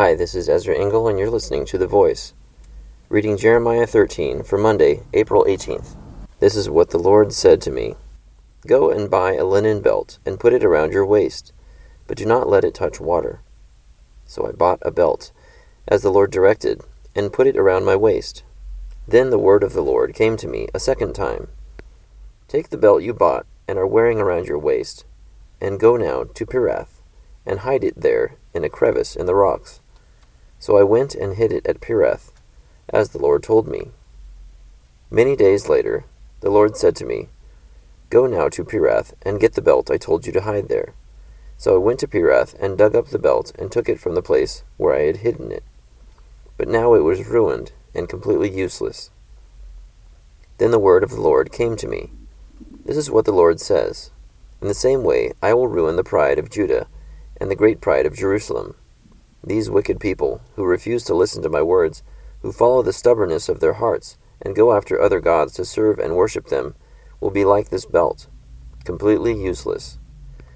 Hi, this is Ezra Engel, and you're listening to The Voice. Reading Jeremiah 13 for Monday, April 18th. This is what the Lord said to me Go and buy a linen belt, and put it around your waist, but do not let it touch water. So I bought a belt, as the Lord directed, and put it around my waist. Then the word of the Lord came to me a second time Take the belt you bought and are wearing around your waist, and go now to Perath, and hide it there in a crevice in the rocks. So I went and hid it at Perath, as the Lord told me. Many days later, the Lord said to me, Go now to Perath, and get the belt I told you to hide there. So I went to Perath, and dug up the belt, and took it from the place where I had hidden it. But now it was ruined, and completely useless. Then the word of the Lord came to me. This is what the Lord says. In the same way, I will ruin the pride of Judah, and the great pride of Jerusalem. These wicked people, who refuse to listen to my words, who follow the stubbornness of their hearts, and go after other gods to serve and worship them, will be like this belt, completely useless.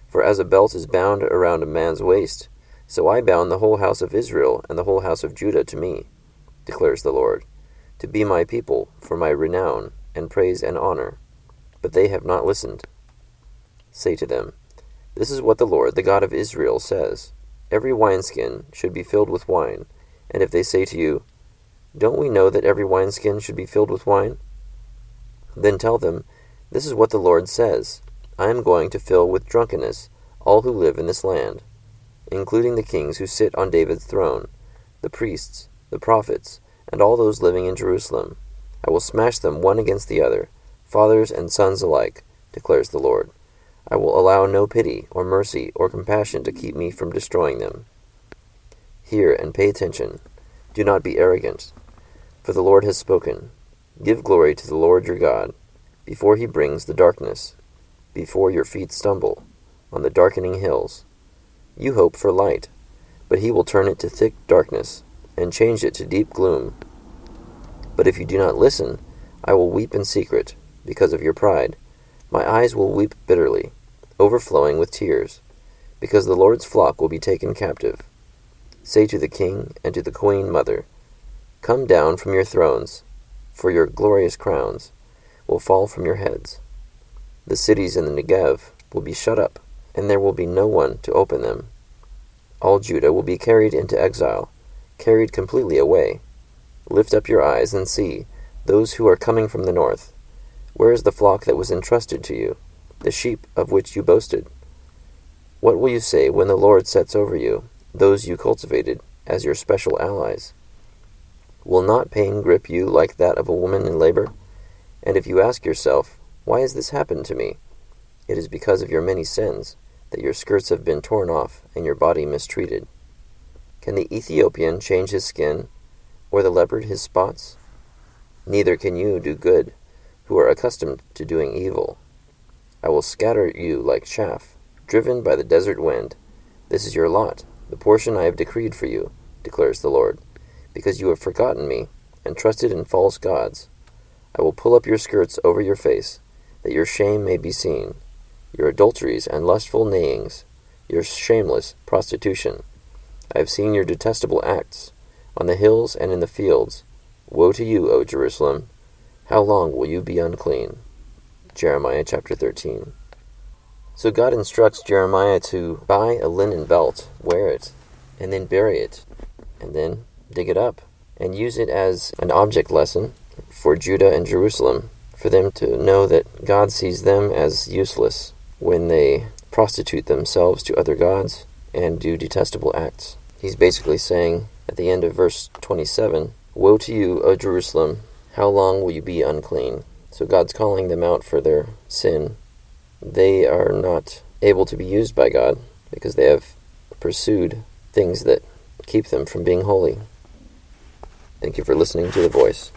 For as a belt is bound around a man's waist, so I bound the whole house of Israel and the whole house of Judah to me, declares the Lord, to be my people for my renown and praise and honor. But they have not listened. Say to them, This is what the Lord, the God of Israel, says Every wineskin should be filled with wine. And if they say to you, Don't we know that every wineskin should be filled with wine? Then tell them, This is what the Lord says I am going to fill with drunkenness all who live in this land, including the kings who sit on David's throne, the priests, the prophets, and all those living in Jerusalem. I will smash them one against the other, fathers and sons alike, declares the Lord. I will allow no pity, or mercy, or compassion to keep me from destroying them. Hear and pay attention. Do not be arrogant, for the Lord has spoken. Give glory to the Lord your God, before he brings the darkness, before your feet stumble, on the darkening hills. You hope for light, but he will turn it to thick darkness, and change it to deep gloom. But if you do not listen, I will weep in secret, because of your pride. My eyes will weep bitterly, overflowing with tears, because the Lord's flock will be taken captive. Say to the king and to the queen mother, Come down from your thrones, for your glorious crowns will fall from your heads. The cities in the Negev will be shut up, and there will be no one to open them. All Judah will be carried into exile, carried completely away. Lift up your eyes and see those who are coming from the north. Where is the flock that was entrusted to you, the sheep of which you boasted? What will you say when the Lord sets over you those you cultivated as your special allies? Will not pain grip you like that of a woman in labor? And if you ask yourself, Why has this happened to me? It is because of your many sins that your skirts have been torn off and your body mistreated. Can the Ethiopian change his skin, or the leopard his spots? Neither can you do good, who are accustomed to doing evil. I will scatter you like chaff, driven by the desert wind. This is your lot, the portion I have decreed for you, declares the Lord because you have forgotten me, and trusted in false gods. I will pull up your skirts over your face, that your shame may be seen, your adulteries and lustful neighings, your shameless prostitution. I have seen your detestable acts, on the hills and in the fields. Woe to you, O Jerusalem! How long will you be unclean? Jeremiah chapter 13. So God instructs Jeremiah to buy a linen belt, wear it, and then bury it, and then dig it up, and use it as an object lesson for Judah and Jerusalem, for them to know that God sees them as useless when they prostitute themselves to other gods and do detestable acts. He's basically saying at the end of verse 27 Woe to you, O Jerusalem! How long will you be unclean? So God's calling them out for their sin. They are not able to be used by God because they have pursued things that keep them from being holy. Thank you for listening to The Voice.